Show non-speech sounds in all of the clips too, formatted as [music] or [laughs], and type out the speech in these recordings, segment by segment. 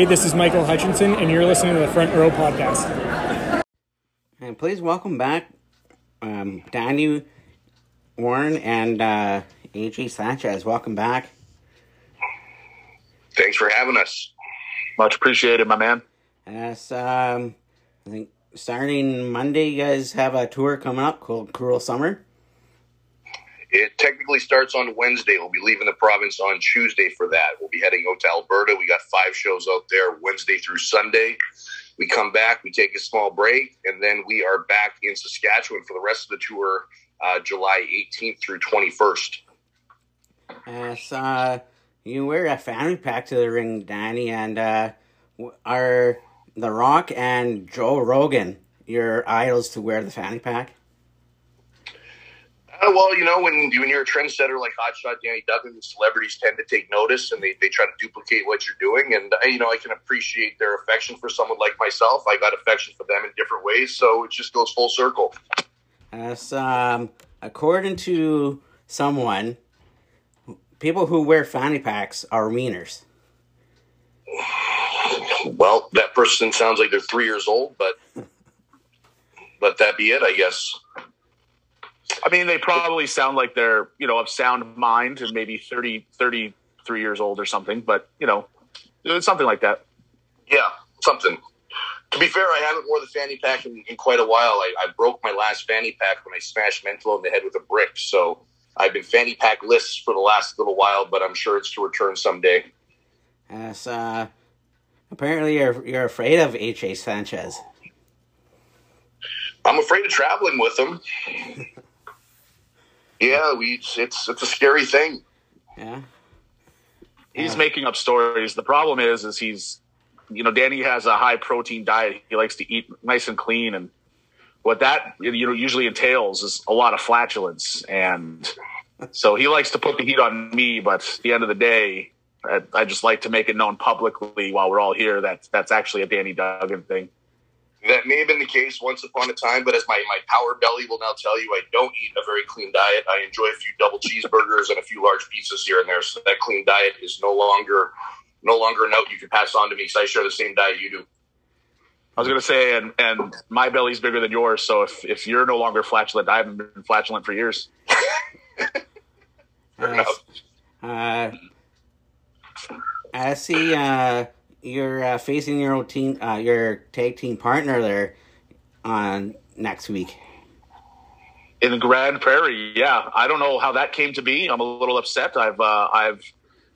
Hey, this is Michael Hutchinson, and you're listening to the Front Row Podcast. And please welcome back um, Danny Warren and uh, AJ Sanchez. Welcome back. Thanks for having us. Much appreciated, my man. Yes, um, I think starting Monday, you guys have a tour coming up called Cruel Summer. It technically starts on Wednesday. We'll be leaving the province on Tuesday for that. We'll be heading out to Alberta. We got five shows out there Wednesday through Sunday. We come back, we take a small break, and then we are back in Saskatchewan for the rest of the tour, uh, July 18th through 21st. Yes, uh, you wear a fanny pack to the ring, Danny, and uh, are The Rock and Joe Rogan your idols to wear the fanny pack? Uh, well, you know, when, when you're a trendsetter like Hotshot Danny Duggan, celebrities tend to take notice and they, they try to duplicate what you're doing. And, uh, you know, I can appreciate their affection for someone like myself. I got affection for them in different ways. So it just goes full circle. As, um, according to someone, people who wear fanny packs are wieners. Well, that person sounds like they're three years old, but let that be it, I guess. I mean, they probably sound like they're, you know, of sound mind and maybe 30, 33 years old or something, but, you know, it's something like that. Yeah, something. To be fair, I haven't worn the fanny pack in, in quite a while. I, I, broke my last fanny pack when I smashed Mental in the head with a brick. So I've been fanny pack lists for the last little while, but I'm sure it's to return someday. Yes, uh, apparently you're, you're afraid of H.A. Sanchez. I'm afraid of traveling with him. [laughs] Yeah, we it's it's, it's a scary thing. Yeah. He's making up stories. The problem is, is he's, you know, Danny has a high protein diet. He likes to eat nice and clean, and what that you know usually entails is a lot of flatulence, and so he likes to put the heat on me. But at the end of the day, I, I just like to make it known publicly while we're all here that that's actually a Danny Duggan thing. That may have been the case once upon a time, but as my, my power belly will now tell you, I don't eat a very clean diet. I enjoy a few double cheeseburgers and a few large pizzas here and there. So that clean diet is no longer no longer a note you can pass on to me because I share the same diet you do. I was going to say, and and my belly's bigger than yours. So if if you're no longer flatulent, I haven't been flatulent for years. [laughs] uh, uh, I see. Uh, you're uh, facing your old team, uh, your tag team partner there on next week. In Grande Prairie, yeah. I don't know how that came to be. I'm a little upset. I've uh, I've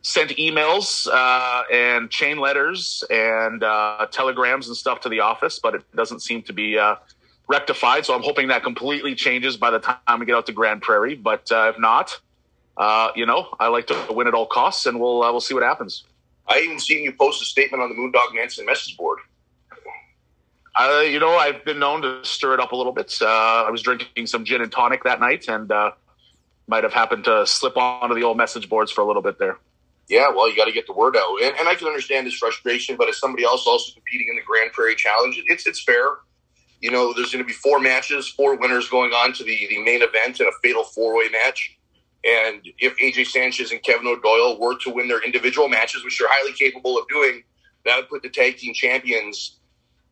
sent emails uh, and chain letters and uh, telegrams and stuff to the office, but it doesn't seem to be uh, rectified. So I'm hoping that completely changes by the time we get out to Grande Prairie. But if not, you know, I like to win at all costs, and we'll we'll see what happens. I even seen you post a statement on the Moondog Manson message board. Uh, you know, I've been known to stir it up a little bit. Uh, I was drinking some gin and tonic that night, and uh, might have happened to slip onto the old message boards for a little bit there. Yeah, well, you got to get the word out, and, and I can understand his frustration. But as somebody else also competing in the Grande Prairie Challenge, it's it's fair. You know, there's going to be four matches, four winners going on to the the main event in a fatal four way match. And if AJ Sanchez and Kevin O'Doyle were to win their individual matches, which they're highly capable of doing, that would put the tag team champions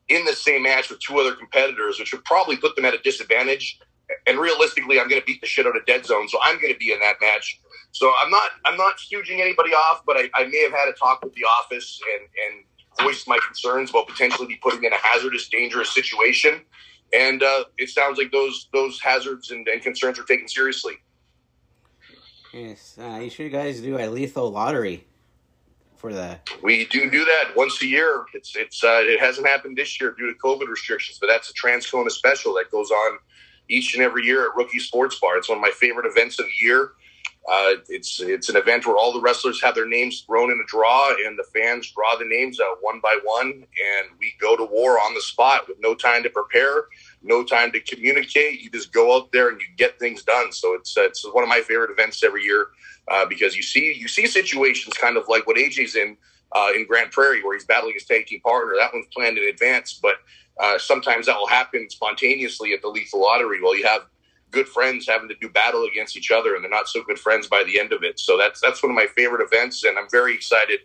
in the same match with two other competitors, which would probably put them at a disadvantage. And realistically, I'm going to beat the shit out of Dead Zone, so I'm going to be in that match. So I'm not I'm not staging anybody off, but I, I may have had a talk with the office and and voiced my concerns about potentially be putting in a hazardous, dangerous situation. And uh, it sounds like those those hazards and, and concerns are taken seriously. Yes, uh, you should guys do a lethal lottery for the. We do do that once a year. It's it's uh, it hasn't happened this year due to COVID restrictions, but that's a Transcona special that goes on each and every year at Rookie Sports Bar. It's one of my favorite events of the year. Uh, it's it's an event where all the wrestlers have their names thrown in a draw, and the fans draw the names out one by one, and we go to war on the spot with no time to prepare no time to communicate. You just go out there and you get things done. So it's uh, it's one of my favorite events every year uh, because you see you see situations kind of like what AJ's in uh, in Grande Prairie where he's battling his tag team partner. That one's planned in advance, but uh, sometimes that will happen spontaneously at the lethal lottery. Well, you have good friends having to do battle against each other, and they're not so good friends by the end of it. So that's that's one of my favorite events, and I'm very excited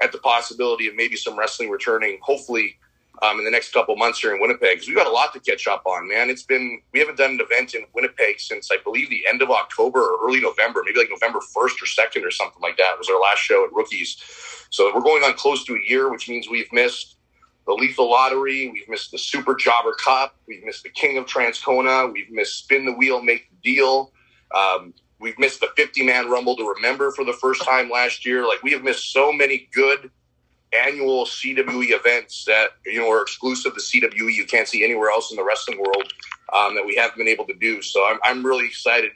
at the possibility of maybe some wrestling returning, hopefully um, in the next couple months here in Winnipeg because we've got a lot to catch up on, man. It's been we haven't done an event in Winnipeg since I believe the end of October or early November, maybe like November first or second or something like that was our last show at Rookies. So we're going on close to a year, which means we've missed the Lethal Lottery, we've missed the Super Jobber Cup, we've missed the King of Transcona, we've missed Spin the Wheel, Make the Deal. Um, we've missed the 50 man rumble to remember for the first time last year. Like we have missed so many good annual CWE events that you know are exclusive to CWE. You can't see anywhere else in the wrestling world um, that we haven't been able to do. So I'm, I'm really excited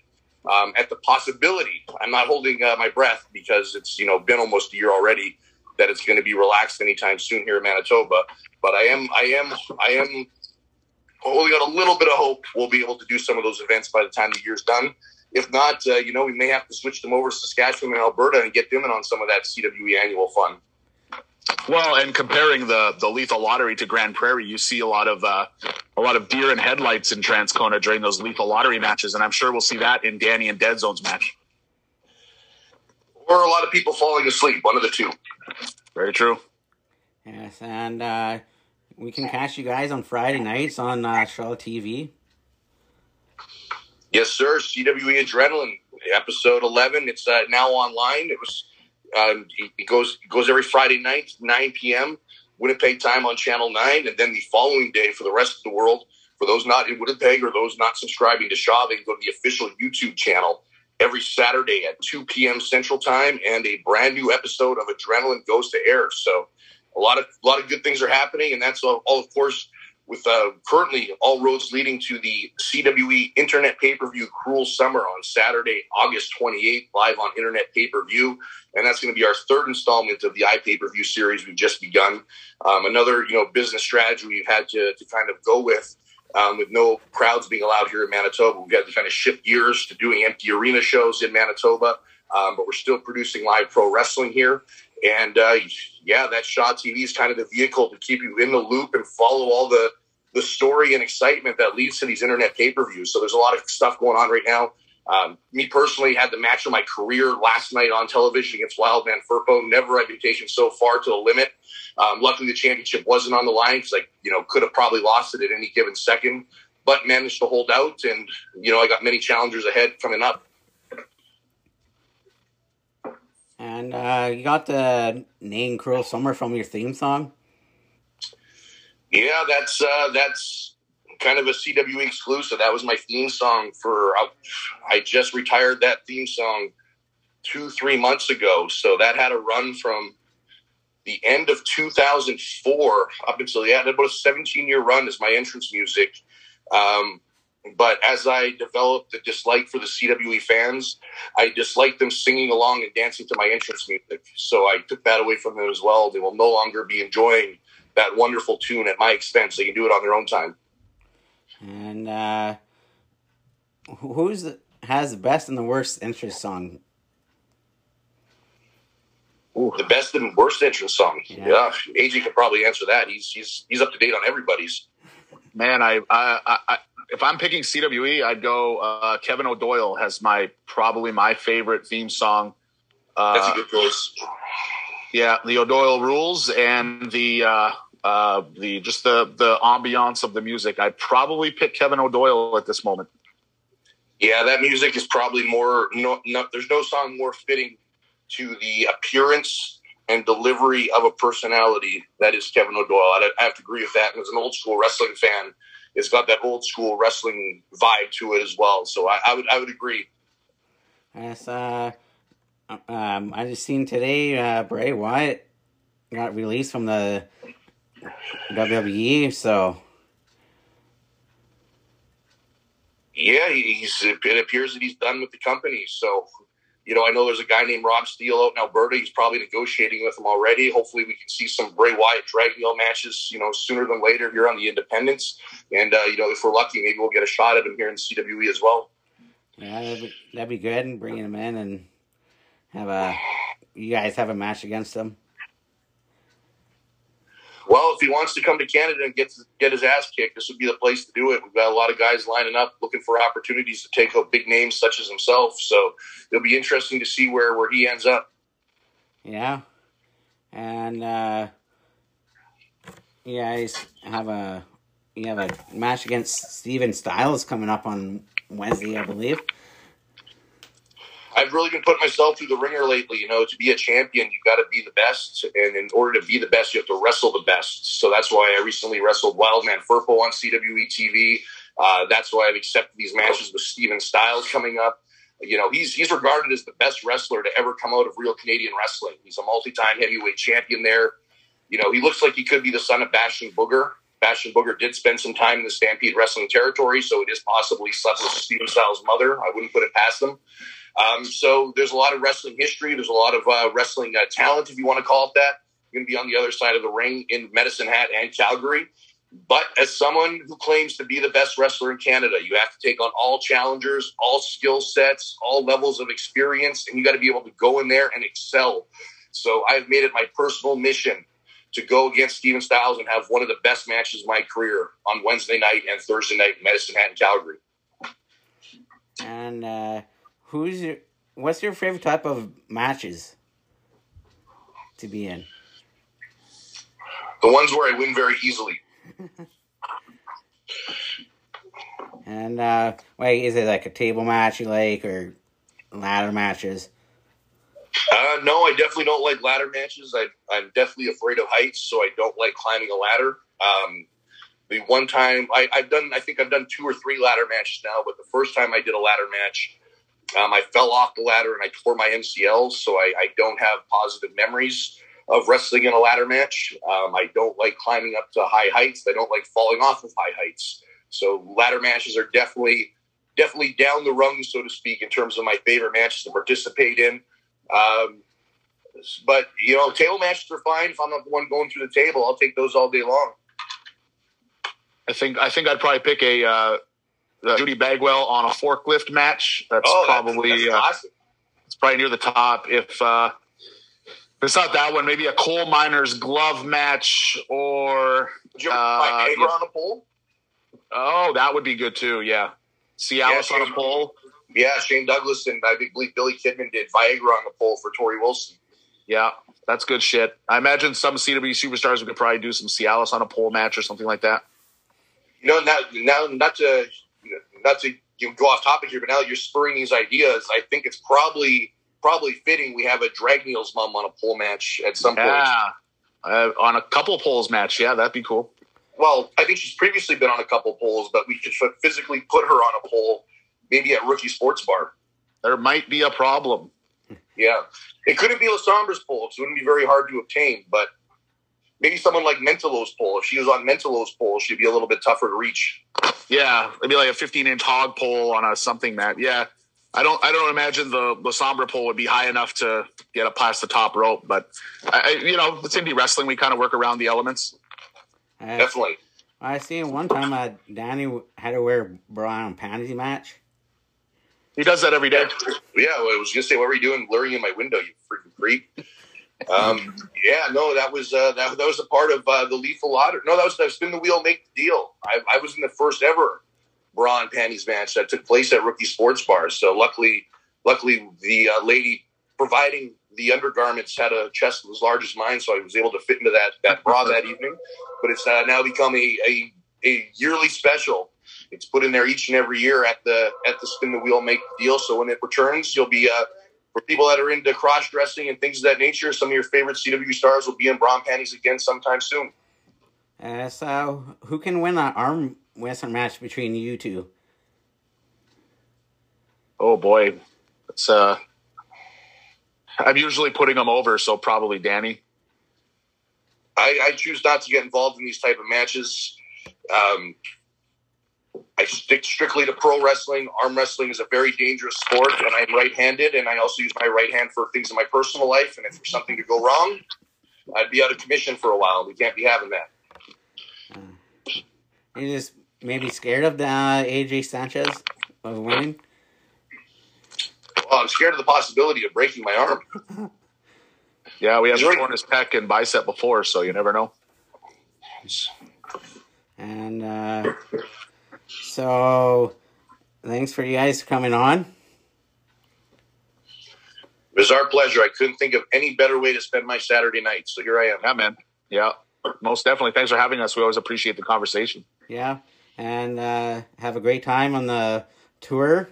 um, at the possibility. I'm not holding uh, my breath because it's you know been almost a year already that it's going to be relaxed anytime soon here in Manitoba. But I am I am I am only got a little bit of hope we'll be able to do some of those events by the time the year's done. If not, uh, you know, we may have to switch them over to Saskatchewan and Alberta and get them in on some of that CWE annual fun. Well, and comparing the the lethal lottery to Grande Prairie, you see a lot of uh, a lot of deer and headlights in Transcona during those lethal lottery matches, and I'm sure we'll see that in Danny and Dead Zone's match. Or a lot of people falling asleep, one of the two. Very true. Yes, and uh, we can catch you guys on Friday nights on uh, Shaw TV. Yes, sir. CWE Adrenaline, episode 11. It's uh, now online. It was um, it goes it goes every Friday night, 9 p.m. Winnipeg time on Channel 9, and then the following day for the rest of the world. For those not in Winnipeg or those not subscribing to Shaw, they can go to the official YouTube channel every Saturday at 2 p.m. Central Time, and a brand new episode of Adrenaline goes to air. So a lot of a lot of good things are happening, and that's all, all of course with uh, currently all roads leading to the CWE Internet Pay Per View Cruel Summer on Saturday, August 28th, live on Internet Pay Per View, and that's going to be our third installment of the iPay Per View series we've just begun. Um, another you know business strategy we've had to to kind of go with. Um, with no crowds being allowed here in Manitoba, we've had to kind of shift gears to doing empty arena shows in Manitoba. Um, but we're still producing live pro wrestling here. And uh, yeah, that Shaw TV is kind of the vehicle to keep you in the loop and follow all the the story and excitement that leads to these internet pay per views. So there's a lot of stuff going on right now. Um, me personally had the match of my career last night on television against Wildman Firpo. Never reputation so far to the limit. Um, luckily, the championship wasn't on the line because I, you know, could have probably lost it at any given second, but managed to hold out. And you know, I got many challengers ahead coming up. And uh, you got the name "Cruel Summer" from your theme song. Yeah, that's uh, that's kind of a CWE exclusive. That was my theme song for. I just retired that theme song two three months ago, so that had a run from the end of 2004 up until yeah, about a 17 year run as my entrance music. Um, but as I developed a dislike for the CWE fans, I disliked them singing along and dancing to my entrance music. So I took that away from them as well. They will no longer be enjoying that wonderful tune at my expense. They can do it on their own time. And uh, who's the, has the best and the worst entrance song? Ooh, the best and worst entrance song. Yeah. yeah, AJ could probably answer that. He's he's he's up to date on everybody's. Man, I, I, I if I'm picking CWE, I'd go uh, Kevin O'Doyle has my probably my favorite theme song. Uh, That's a good choice. Yeah, the O'Doyle rules and the uh, uh, the just the the ambiance of the music. I'd probably pick Kevin O'Doyle at this moment. Yeah, that music is probably more. No, no, there's no song more fitting to the appearance and delivery of a personality that is Kevin O'Doyle. I, I have to agree with that. And as an old school wrestling fan, it's got that old school wrestling vibe to it as well. So I, I would I would agree. Yes, uh, um, I just seen today uh, Bray Wyatt got released from the WWE. So yeah, he's it appears that he's done with the company. So you know, I know there's a guy named Rob Steele out in Alberta. He's probably negotiating with him already. Hopefully, we can see some Bray Wyatt drag heel matches, you know, sooner than later here on the Independents. And, uh, you know, if we're lucky, maybe we'll get a shot at him here in CWE as well. Yeah, that'd be, that'd be good. And bringing him in and have a, you guys have a match against him. Well, if he wants to come to Canada and get get his ass kicked, this would be the place to do it. We've got a lot of guys lining up, looking for opportunities to take out big names such as himself. So it'll be interesting to see where where he ends up. Yeah, And uh, you guys have a you have a match against Steven Styles coming up on Wednesday, I believe. I've really been putting myself through the ringer lately. You know, to be a champion, you've got to be the best, and in order to be the best, you have to wrestle the best. So that's why I recently wrestled Wildman Firpo on CWE TV. Uh, that's why I've accepted these matches with Steven Styles coming up. You know, he's he's regarded as the best wrestler to ever come out of real Canadian wrestling. He's a multi-time heavyweight champion there. You know, he looks like he could be the son of Bastion Booger. Bastion Booger did spend some time in the Stampede Wrestling territory, so it is possible he slept with Steven Styles' mother. I wouldn't put it past them. Um, so there's a lot of wrestling history. There's a lot of uh, wrestling uh, talent, if you want to call it that. You're going to be on the other side of the ring in Medicine Hat and Calgary. But as someone who claims to be the best wrestler in Canada, you have to take on all challengers, all skill sets, all levels of experience, and you got to be able to go in there and excel. So I've made it my personal mission to go against Steven Styles and have one of the best matches of my career on Wednesday night and Thursday night in Medicine Hat and Calgary. And uh, who's your what's your favorite type of matches to be in? The ones where I win very easily. [laughs] And uh, wait, is it like a table match you like or ladder matches? Uh, no, I definitely don't like ladder matches. I, I'm definitely afraid of heights, so I don't like climbing a ladder. Um, the one time I, I've done, I think I've done two or three ladder matches now, but the first time I did a ladder match, um, I fell off the ladder and I tore my MCL, so I, I don't have positive memories of wrestling in a ladder match. Um, I don't like climbing up to high heights. I don't like falling off of high heights. So ladder matches are definitely definitely down the rung, so to speak, in terms of my favorite matches to participate in. Um, but you know, table matches are fine. If I'm not the one going through the table, I'll take those all day long. I think I think I'd probably pick a uh, uh, Judy Bagwell on a forklift match. That's Oh, probably that's uh, awesome. it's probably near the top. If uh, if it's not that one, maybe a coal miner's glove match, or Did you ever uh, yeah. on a pole? oh, that would be good too. Yeah, Cialis Yeah, on a pole. Yeah, Shane Douglas and I believe Billy Kidman did Viagra on the pole for Torrie Wilson. Yeah, that's good shit. I imagine some CW superstars could probably do some Cialis on a pole match or something like that. You know, now, now not to not to you know, go off topic here, but now that you're spurring these ideas, I think it's probably probably fitting we have a Drag Neil's mom on a pole match at some point. Yeah, uh, on a couple poles match. Yeah, that'd be cool. Well, I think she's previously been on a couple poles, but we could physically put her on a pole, maybe at Rookie Sports Bar. There might be a problem. Yeah, it couldn't be La Sombra's pole it wouldn't be very hard to obtain, but maybe someone like Mentelo's pole. If she was on Mentelo's pole, she'd be a little bit tougher to reach. Yeah, it'd be like a 15 inch hog pole on a something mat. Yeah, I don't I don't imagine the the Sombra pole would be high enough to get up past the top rope. But I, I, you know, it's indie wrestling. We kind of work around the elements. Uh, Definitely. I seen one time uh, Danny had to wear a bra and panties match. He does that every day. Yeah, well, I was gonna say, what were you doing, luring in my window, you freaking creep? Um, yeah, no, that was uh, that, that was a part of uh, the lethal lottery. No, that was that spin the wheel, make the deal. I, I was in the first ever bra and panties match that took place at Rookie Sports Bar. So luckily, luckily the uh, lady providing the undergarments had a chest as large as mine, so I was able to fit into that that bra that [laughs] evening. But it's uh, now become a, a a yearly special. It's put in there each and every year at the at the spin the wheel make the deal. So when it returns, you'll be uh, for people that are into cross dressing and things of that nature. Some of your favorite CW stars will be in bra panties again sometime soon. Uh, so, who can win an arm wrestling match between you two? Oh boy, it's uh, I'm usually putting them over, so probably Danny. I, I choose not to get involved in these type of matches. Um, I stick strictly to pro wrestling. Arm wrestling is a very dangerous sport, and I'm right-handed, and I also use my right hand for things in my personal life. And if there's something to go wrong, I'd be out of commission for a while. We can't be having that. You just maybe scared of the uh, AJ Sanchez of winning. Well, I'm scared of the possibility of breaking my arm. [laughs] Yeah, we have He's right. torn his pec and bicep before, so you never know. And uh, so, thanks for you guys coming on. It was our pleasure. I couldn't think of any better way to spend my Saturday night. So here I am. Yeah, man. Yeah, most definitely. Thanks for having us. We always appreciate the conversation. Yeah, and uh, have a great time on the tour.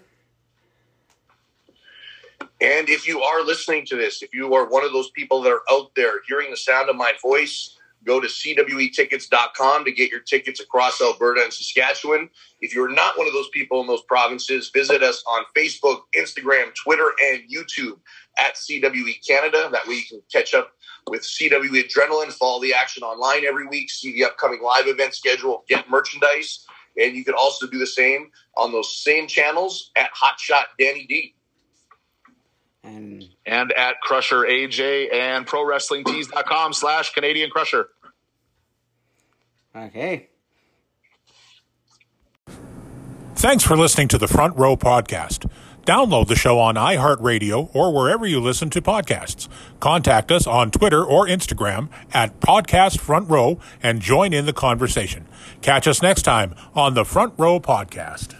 And if you are listening to this, if you are one of those people that are out there hearing the sound of my voice, go to cwetickets.com to get your tickets across Alberta and Saskatchewan. If you're not one of those people in those provinces, visit us on Facebook, Instagram, Twitter, and YouTube at CWE Canada. That way you can catch up with CWE Adrenaline, follow the action online every week, see the upcoming live event schedule, get merchandise. And you can also do the same on those same channels at Hotshot Danny D. And And at Crusher AJ and ProWrestlingTees.com slash Canadian Crusher. okay. Thanks for listening to the Front Row Podcast. Download the show on iHeartRadio or wherever you listen to podcasts. Contact us on Twitter or Instagram at Podcast Front Row and join in the conversation. Catch us next time on the Front Row Podcast.